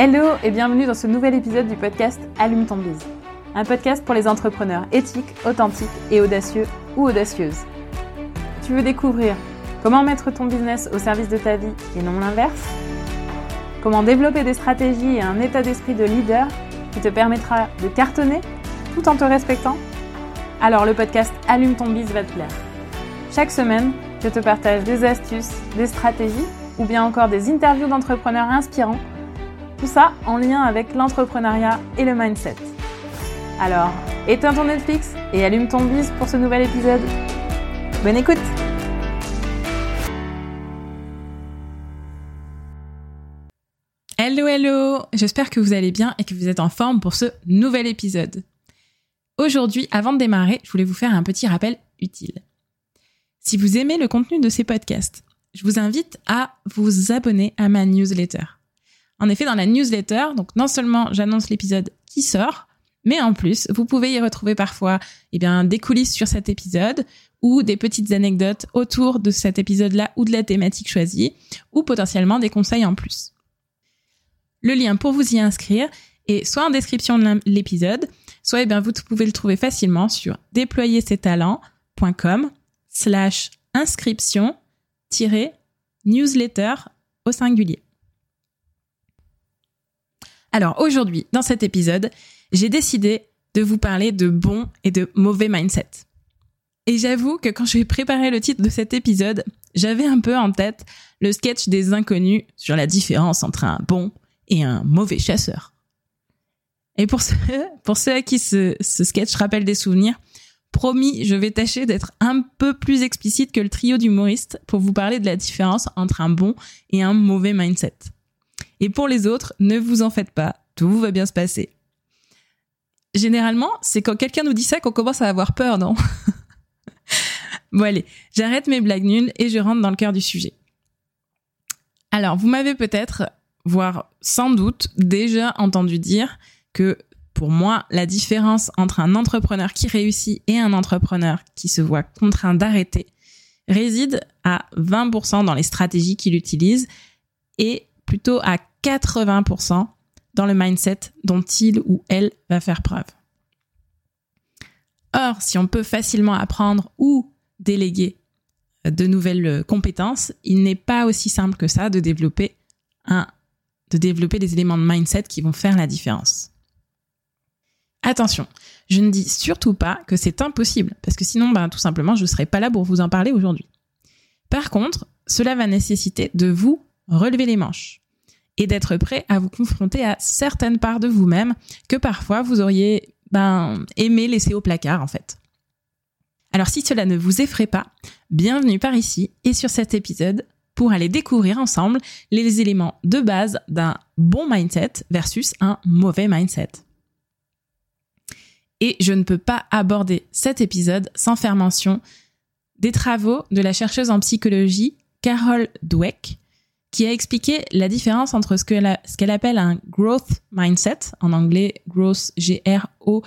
Hello et bienvenue dans ce nouvel épisode du podcast Allume ton bise. Un podcast pour les entrepreneurs éthiques, authentiques et audacieux ou audacieuses. Tu veux découvrir comment mettre ton business au service de ta vie et non l'inverse? Comment développer des stratégies et un état d'esprit de leader qui te permettra de cartonner tout en te respectant? Alors le podcast Allume ton bise va te plaire. Chaque semaine, je te partage des astuces, des stratégies ou bien encore des interviews d'entrepreneurs inspirants. Tout ça en lien avec l'entrepreneuriat et le mindset. Alors, éteins ton Netflix et allume ton bise pour ce nouvel épisode. Bonne écoute Hello hello, j'espère que vous allez bien et que vous êtes en forme pour ce nouvel épisode. Aujourd'hui, avant de démarrer, je voulais vous faire un petit rappel utile. Si vous aimez le contenu de ces podcasts, je vous invite à vous abonner à ma newsletter. En effet, dans la newsletter, donc non seulement j'annonce l'épisode qui sort, mais en plus, vous pouvez y retrouver parfois eh bien, des coulisses sur cet épisode ou des petites anecdotes autour de cet épisode-là ou de la thématique choisie, ou potentiellement des conseils en plus. Le lien pour vous y inscrire est soit en description de l'épisode, soit eh bien, vous pouvez le trouver facilement sur déployersettalents.com slash inscription newsletter au singulier. Alors aujourd'hui, dans cet épisode, j'ai décidé de vous parler de bon et de mauvais mindset. Et j'avoue que quand j'ai préparé le titre de cet épisode, j'avais un peu en tête le sketch des inconnus sur la différence entre un bon et un mauvais chasseur. Et pour ceux, à qui ce, ce sketch rappelle des souvenirs, Promis, je vais tâcher d'être un peu plus explicite que le trio d'humoristes pour vous parler de la différence entre un bon et un mauvais mindset. Et pour les autres, ne vous en faites pas, tout va bien se passer. Généralement, c'est quand quelqu'un nous dit ça qu'on commence à avoir peur, non Bon allez, j'arrête mes blagues nulles et je rentre dans le cœur du sujet. Alors, vous m'avez peut-être, voire sans doute, déjà entendu dire que pour moi, la différence entre un entrepreneur qui réussit et un entrepreneur qui se voit contraint d'arrêter réside à 20% dans les stratégies qu'il utilise et plutôt à 80% dans le mindset dont il ou elle va faire preuve. Or, si on peut facilement apprendre ou déléguer de nouvelles compétences, il n'est pas aussi simple que ça de développer un, de développer des éléments de mindset qui vont faire la différence. Attention, je ne dis surtout pas que c'est impossible, parce que sinon, ben, tout simplement, je ne serais pas là pour vous en parler aujourd'hui. Par contre, cela va nécessiter de vous relever les manches et d'être prêt à vous confronter à certaines parts de vous-même que parfois vous auriez ben, aimé laisser au placard en fait. Alors si cela ne vous effraie pas, bienvenue par ici et sur cet épisode pour aller découvrir ensemble les éléments de base d'un bon mindset versus un mauvais mindset. Et je ne peux pas aborder cet épisode sans faire mention des travaux de la chercheuse en psychologie Carol Dweck, qui a expliqué la différence entre ce qu'elle appelle un growth mindset, en anglais growth G-R-O-W-T-H,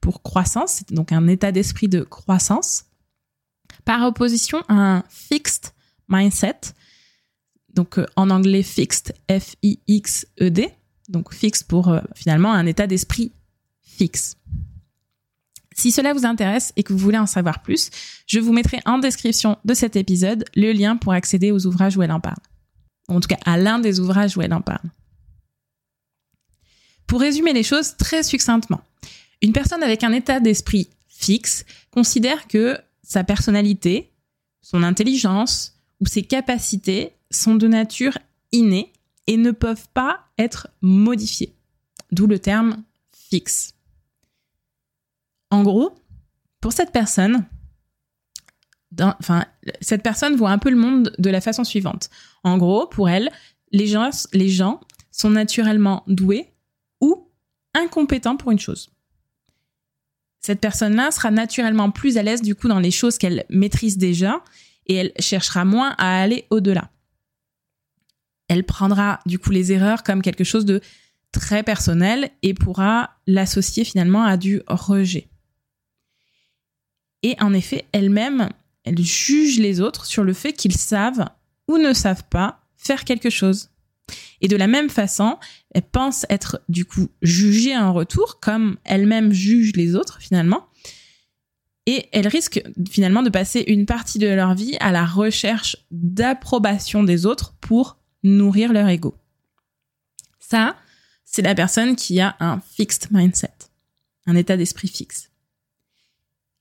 pour croissance, donc un état d'esprit de croissance, par opposition à un fixed mindset, donc euh, en anglais fixed, F-I-X-E-D, donc fixed pour euh, finalement un état d'esprit si cela vous intéresse et que vous voulez en savoir plus, je vous mettrai en description de cet épisode le lien pour accéder aux ouvrages où elle en parle. En tout cas, à l'un des ouvrages où elle en parle. Pour résumer les choses très succinctement, une personne avec un état d'esprit fixe considère que sa personnalité, son intelligence ou ses capacités sont de nature innée et ne peuvent pas être modifiées. D'où le terme fixe. En gros, pour cette personne, cette personne voit un peu le monde de la façon suivante. En gros, pour elle, les gens, les gens sont naturellement doués ou incompétents pour une chose. Cette personne-là sera naturellement plus à l'aise du coup dans les choses qu'elle maîtrise déjà et elle cherchera moins à aller au-delà. Elle prendra du coup les erreurs comme quelque chose de très personnel et pourra l'associer finalement à du rejet. Et en effet, elle-même, elle juge les autres sur le fait qu'ils savent ou ne savent pas faire quelque chose. Et de la même façon, elles pensent être du coup jugées en retour, comme elles-mêmes jugent les autres finalement. Et elles risquent finalement de passer une partie de leur vie à la recherche d'approbation des autres pour nourrir leur ego. Ça, c'est la personne qui a un fixed mindset, un état d'esprit fixe.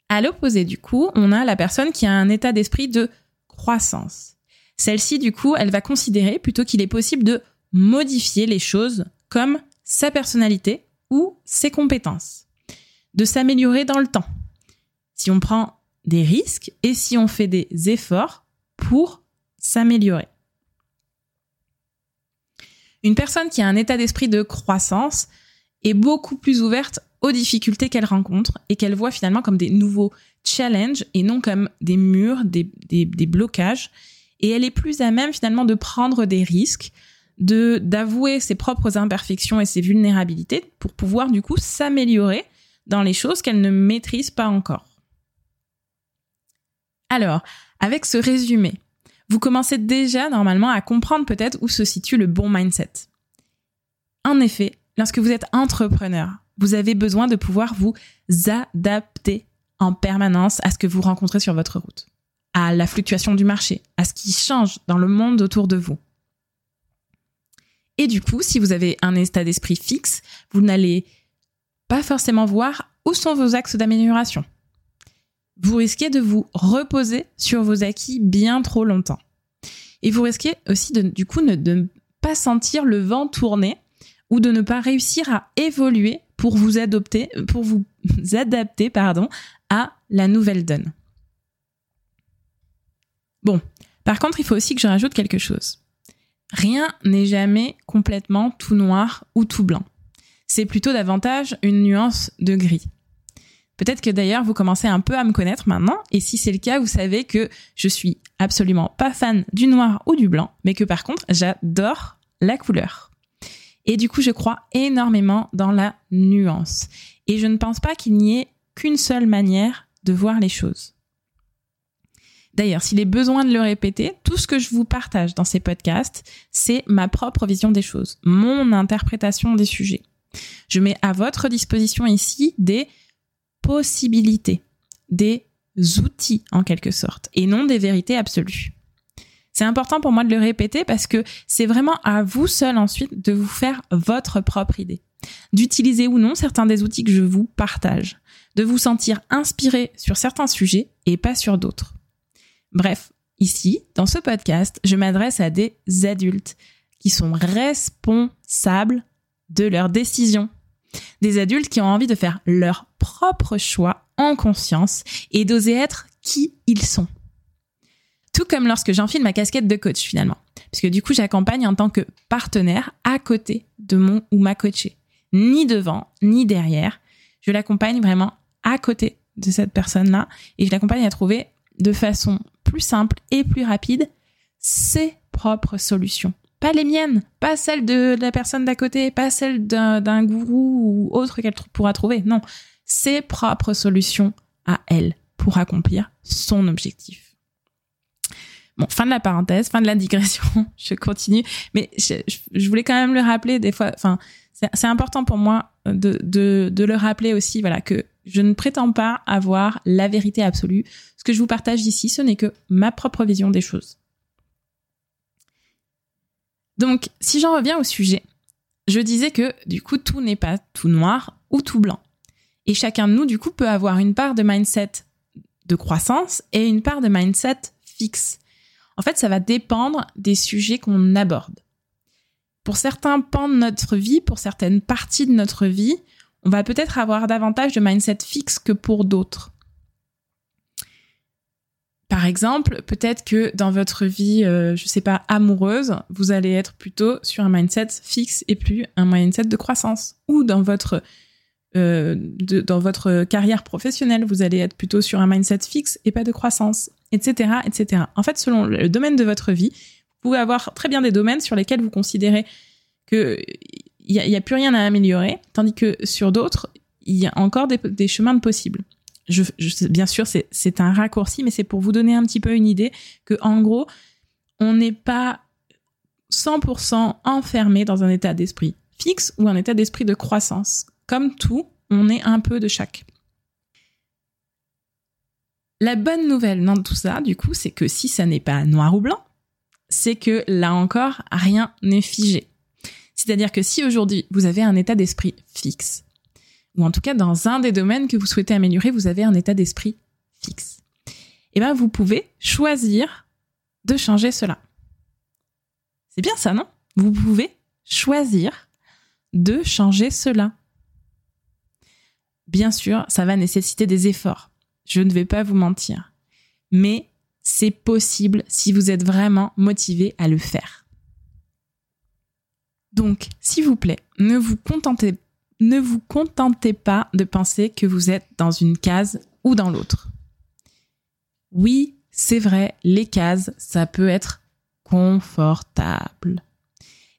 À l'opposé, du coup, on a la personne qui a un état d'esprit de croissance. Celle-ci, du coup, elle va considérer plutôt qu'il est possible de modifier les choses comme sa personnalité ou ses compétences, de s'améliorer dans le temps, si on prend des risques et si on fait des efforts pour s'améliorer. Une personne qui a un état d'esprit de croissance est beaucoup plus ouverte aux difficultés qu'elle rencontre et qu'elle voit finalement comme des nouveaux challenges et non comme des murs, des, blocages. Et elle est plus à même finalement de prendre des risques, d'avouer ses propres imperfections et ses vulnérabilités pour pouvoir du coup s'améliorer dans les choses qu'elle ne maîtrise pas encore. Alors, avec ce résumé, vous commencez déjà normalement à comprendre peut-être où se situe le bon mindset. En effet, lorsque vous êtes entrepreneur, vous avez besoin de pouvoir vous adapter en permanence à ce que vous rencontrez sur votre route, à la fluctuation du marché, à ce qui change dans le monde autour de vous. Et du coup, si vous avez un état d'esprit fixe, vous n'allez pas forcément voir où sont vos axes d'amélioration vous risquez de vous reposer sur vos acquis bien trop longtemps. Et vous risquez aussi de, du coup, de ne pas sentir le vent tourner ou de ne pas réussir à évoluer pour vous adapter, à la nouvelle donne. Bon. Par contre, il faut aussi que je rajoute quelque chose. Rien n'est jamais complètement tout noir ou tout blanc. C'est plutôt davantage une nuance de gris. Peut-être que d'ailleurs vous commencez un peu à me connaître maintenant, et si c'est le cas, vous savez que je suis absolument pas fan du noir ou du blanc, mais que par contre j'adore la couleur. Et du coup, je crois énormément dans la nuance. Et je ne pense pas qu'il n'y ait qu'une seule manière de voir les choses. D'ailleurs, s'il est besoin de le répéter, tout ce que je vous partage dans ces podcasts, c'est ma propre vision des choses, mon interprétation des sujets. Je mets à votre disposition ici des possibilités, des outils en quelque sorte, et non des vérités absolues. C'est important pour moi de le répéter parce que c'est vraiment à vous seul ensuite de vous faire votre propre idée, d'utiliser ou non certains des outils que je vous partage, de vous sentir inspiré sur certains sujets et pas sur d'autres. Bref, ici, dans ce podcast, je m'adresse à des adultes qui sont responsables de leurs décisions des adultes qui ont envie de faire leur propre choix en conscience et d'oser être qui ils sont. Tout comme lorsque j'enfile ma casquette de coach finalement. Puisque du coup, j'accompagne en tant que partenaire à côté de mon ou ma coachée. Ni devant, ni derrière. Je l'accompagne vraiment à côté de cette personne-là et je l'accompagne à trouver de façon plus simple et plus rapide ses propres solutions pas les miennes, pas celles de la personne d'à côté, pas celles d'un gourou ou autre qu'elle pourra trouver. Non, ses propres solutions à elle pour accomplir son objectif. Bon, fin de la parenthèse, fin de la digression, je continue, mais je, voulais quand même le rappeler des fois, c'est important pour moi de, de, de le rappeler aussi, voilà, que je ne prétends pas avoir la vérité absolue. Ce que je vous partage ici, ce n'est que ma propre vision des choses. Donc, si j'en reviens au sujet, je disais que du coup, tout n'est pas tout noir ou tout blanc. Et chacun de nous, du coup, peut avoir une part de mindset de croissance et une part de mindset fixe. En fait, ça va dépendre des sujets qu'on aborde. Pour certains pans de notre vie, pour certaines parties de notre vie, on va peut-être avoir davantage de mindset fixe que pour d'autres. Par exemple, peut-être que dans votre vie, euh, je sais pas, amoureuse, vous allez être plutôt sur un mindset fixe et plus un mindset de croissance. Ou dans votre euh, dans votre carrière professionnelle, vous allez être plutôt sur un mindset fixe et pas de croissance, etc., etc. En fait, selon le domaine de votre vie, vous pouvez avoir très bien des domaines sur lesquels vous considérez que il y, a, plus rien à améliorer, tandis que sur d'autres, il y a encore des, des chemins de possibles je, bien sûr, c'est un raccourci, mais c'est pour vous donner un petit peu une idée que, en gros, on n'est pas 100% enfermé dans un état d'esprit fixe ou un état d'esprit de croissance. Comme tout, on est un peu de chaque. La bonne nouvelle dans tout ça, du coup, c'est que si ça n'est pas noir ou blanc, c'est que là encore, rien n'est figé. C'est-à-dire que si aujourd'hui vous avez un état d'esprit fixe, ou en tout cas dans un des domaines que vous souhaitez améliorer, vous avez un état d'esprit fixe, eh bien vous pouvez choisir de changer cela. C'est bien ça, non? Vous pouvez choisir de changer cela. Bien sûr, ça va nécessiter des efforts. Je ne vais pas vous mentir. Mais c'est possible si vous êtes vraiment motivé à le faire. Donc, s'il vous plaît, ne vous contentez ne vous contentez pas de penser que vous êtes dans une case ou dans l'autre. Oui, c'est vrai, les cases, ça peut être confortable.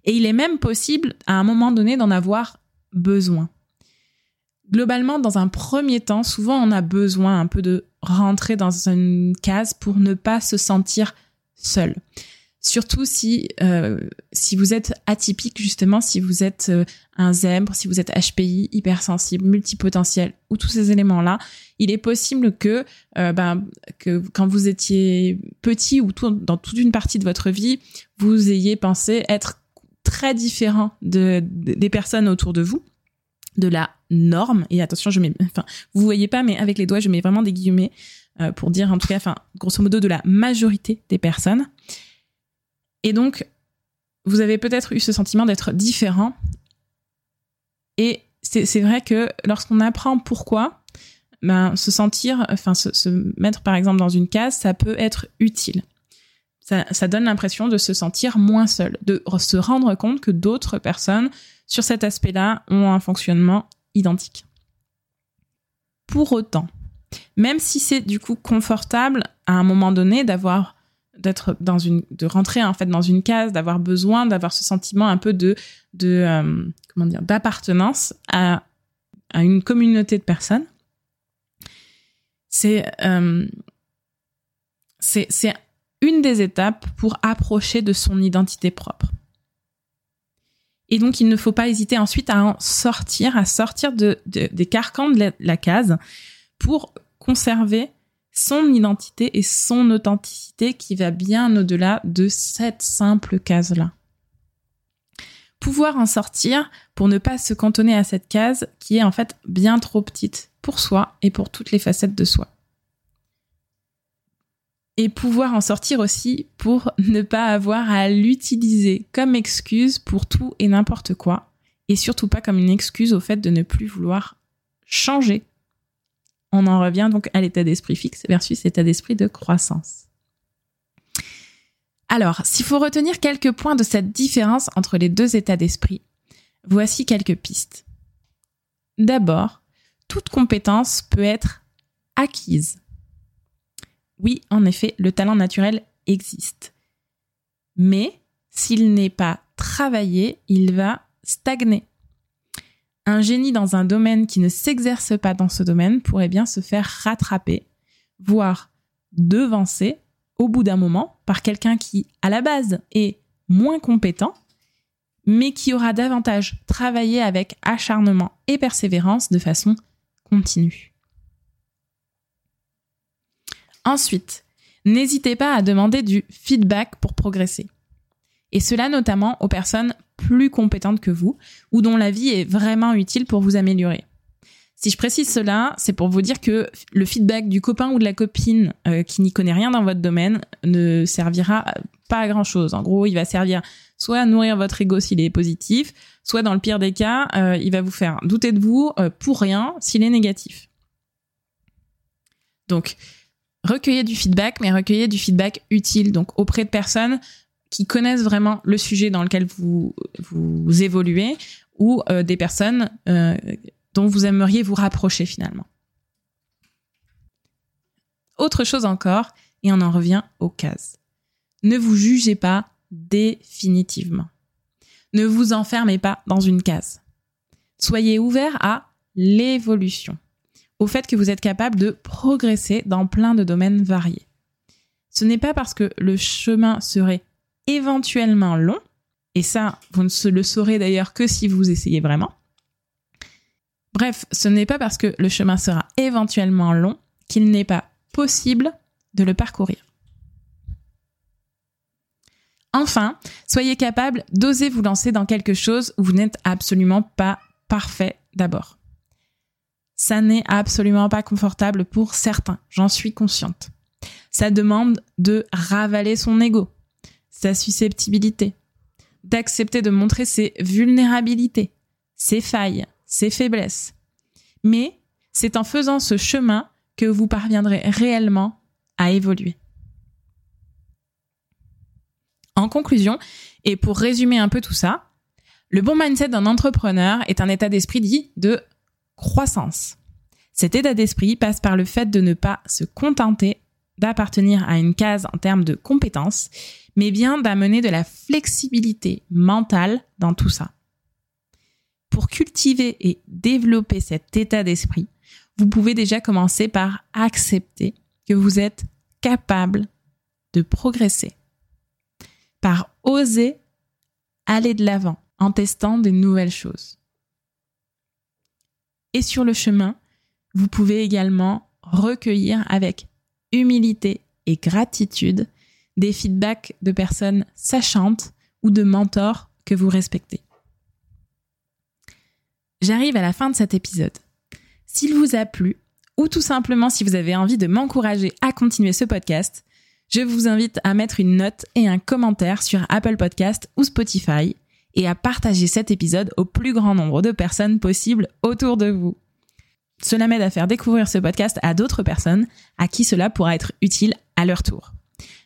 Et il est même possible à un moment donné d'en avoir besoin. Globalement, dans un premier temps, souvent on a besoin un peu de rentrer dans une case pour ne pas se sentir seul. Surtout si euh, si vous êtes atypique justement, si vous êtes euh, un zèbre, si vous êtes HPI, hypersensible, multipotentiel ou tous ces éléments-là, il est possible que euh, ben, que quand vous étiez petit ou dans toute une partie de votre vie, vous ayez pensé être très différent de, des personnes autour de vous, de la norme. Et attention, je mets, enfin, vous voyez pas, mais avec les doigts, je mets vraiment des guillemets pour dire en tout cas, enfin, grosso modo, de la majorité des personnes. Et donc, vous avez peut-être eu ce sentiment d'être différent. Et c'est vrai que lorsqu'on apprend pourquoi, ben, se sentir, enfin, se, mettre par exemple dans une case, ça peut être utile. Ça, donne l'impression de se sentir moins seul, de se rendre compte que d'autres personnes sur cet aspect-là ont un fonctionnement identique. Pour autant, même si c'est du coup confortable à un moment donné d'avoir d'être dans une de rentrer en fait dans une case d'avoir besoin d'avoir ce sentiment un peu de de euh, comment dire d'appartenance à à une communauté de personnes c'est euh, c'est une des étapes pour approcher de son identité propre et donc il ne faut pas hésiter ensuite à en sortir à sortir de, de des carcans de la case pour conserver son identité et son authenticité qui va bien au-delà de cette simple case-là. Pouvoir en sortir pour ne pas se cantonner à cette case qui est en fait bien trop petite pour soi et pour toutes les facettes de soi. Et pouvoir en sortir aussi pour ne pas avoir à l'utiliser comme excuse pour tout et n'importe quoi, et surtout pas comme une excuse au fait de ne plus vouloir changer on en revient donc à l'état d'esprit fixe versus l'état d'esprit de croissance. Alors, s'il faut retenir quelques points de cette différence entre les deux états d'esprit, voici quelques pistes. D'abord, toute compétence peut être acquise. Oui, en effet, le talent naturel existe. Mais s'il n'est pas travaillé, il va stagner un génie dans un domaine qui ne s'exerce pas dans ce domaine pourrait bien se faire rattraper, voire devancer au bout d'un moment par quelqu'un qui, à la base, est moins compétent, mais qui aura davantage travaillé avec acharnement et persévérance de façon continue. Ensuite, n'hésitez pas à demander du feedback pour progresser. Et cela notamment aux personnes plus compétentes que vous ou dont la vie est vraiment utile pour vous améliorer. Si je précise cela, c'est pour vous dire que le feedback du copain ou de la copine euh, qui n'y connaît rien dans votre domaine ne servira pas à grand chose. En gros, il va servir soit à nourrir votre ego s'il est positif, soit dans le pire des cas, euh, il va vous faire douter de vous euh, pour rien s'il est négatif. Donc, recueillez du feedback, mais recueillez du feedback utile, donc auprès de personnes qui connaissent vraiment le sujet dans lequel vous, vous évoluez ou euh, des personnes euh, dont vous aimeriez vous rapprocher finalement. Autre chose encore, et on en revient aux cases. Ne vous jugez pas définitivement. Ne vous enfermez pas dans une case. Soyez ouvert à l'évolution, au fait que vous êtes capable de progresser dans plein de domaines variés. Ce n'est pas parce que le chemin serait éventuellement long Et ça, vous ne le saurez d'ailleurs que si vous essayez vraiment. Bref, ce n'est pas parce que le chemin sera éventuellement long qu'il n'est pas possible de le parcourir. Enfin, soyez capable d'oser vous lancer dans quelque chose où vous n'êtes absolument pas parfait d'abord. Ça n'est absolument pas confortable pour certains, j'en suis consciente. Ça demande de ravaler son ego, sa susceptibilité, d'accepter de montrer ses vulnérabilités, ses failles, ses faiblesses. Mais c'est en faisant ce chemin que vous parviendrez réellement à évoluer. En conclusion, et pour résumer un peu tout ça, le bon mindset d'un entrepreneur est un état d'esprit dit de croissance. Cet état d'esprit passe par le fait de ne pas se contenter d'appartenir à une case en termes de compétences, mais bien d'amener de la flexibilité mentale dans tout ça. Pour cultiver et développer cet état d'esprit, vous pouvez déjà commencer par accepter que vous êtes capable de progresser, par oser aller de l'avant en testant des nouvelles choses. Et sur le chemin, vous pouvez également recueillir avec humilité et gratitude des feedbacks de personnes sachantes ou de mentors que vous respectez. J'arrive à la fin de cet épisode. S'il vous a plu, ou tout simplement si vous avez envie de m'encourager à continuer ce podcast, je vous invite à mettre une note et un commentaire sur Apple Podcast ou Spotify et à partager cet épisode au plus grand nombre de personnes possible autour de vous. Cela m'aide à faire découvrir ce podcast à d'autres personnes à qui cela pourra être utile à leur tour.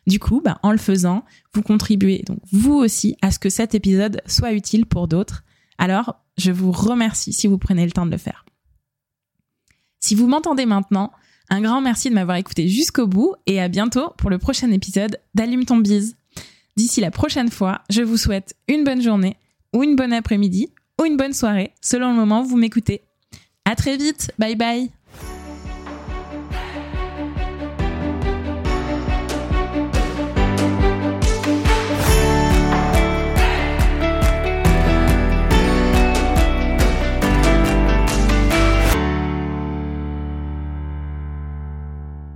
Du coup, bah, en le faisant, vous contribuez donc vous aussi à ce que cet épisode soit utile pour d'autres. Alors, je vous remercie si vous prenez le temps de le faire. Si vous m'entendez maintenant, un grand merci de m'avoir écouté jusqu'au bout et à bientôt pour le prochain épisode d'Allume ton bise. D'ici la prochaine fois, je vous souhaite une bonne journée ou une bonne après-midi ou une bonne soirée selon le moment où vous m'écoutez. À très vite. Bye bye.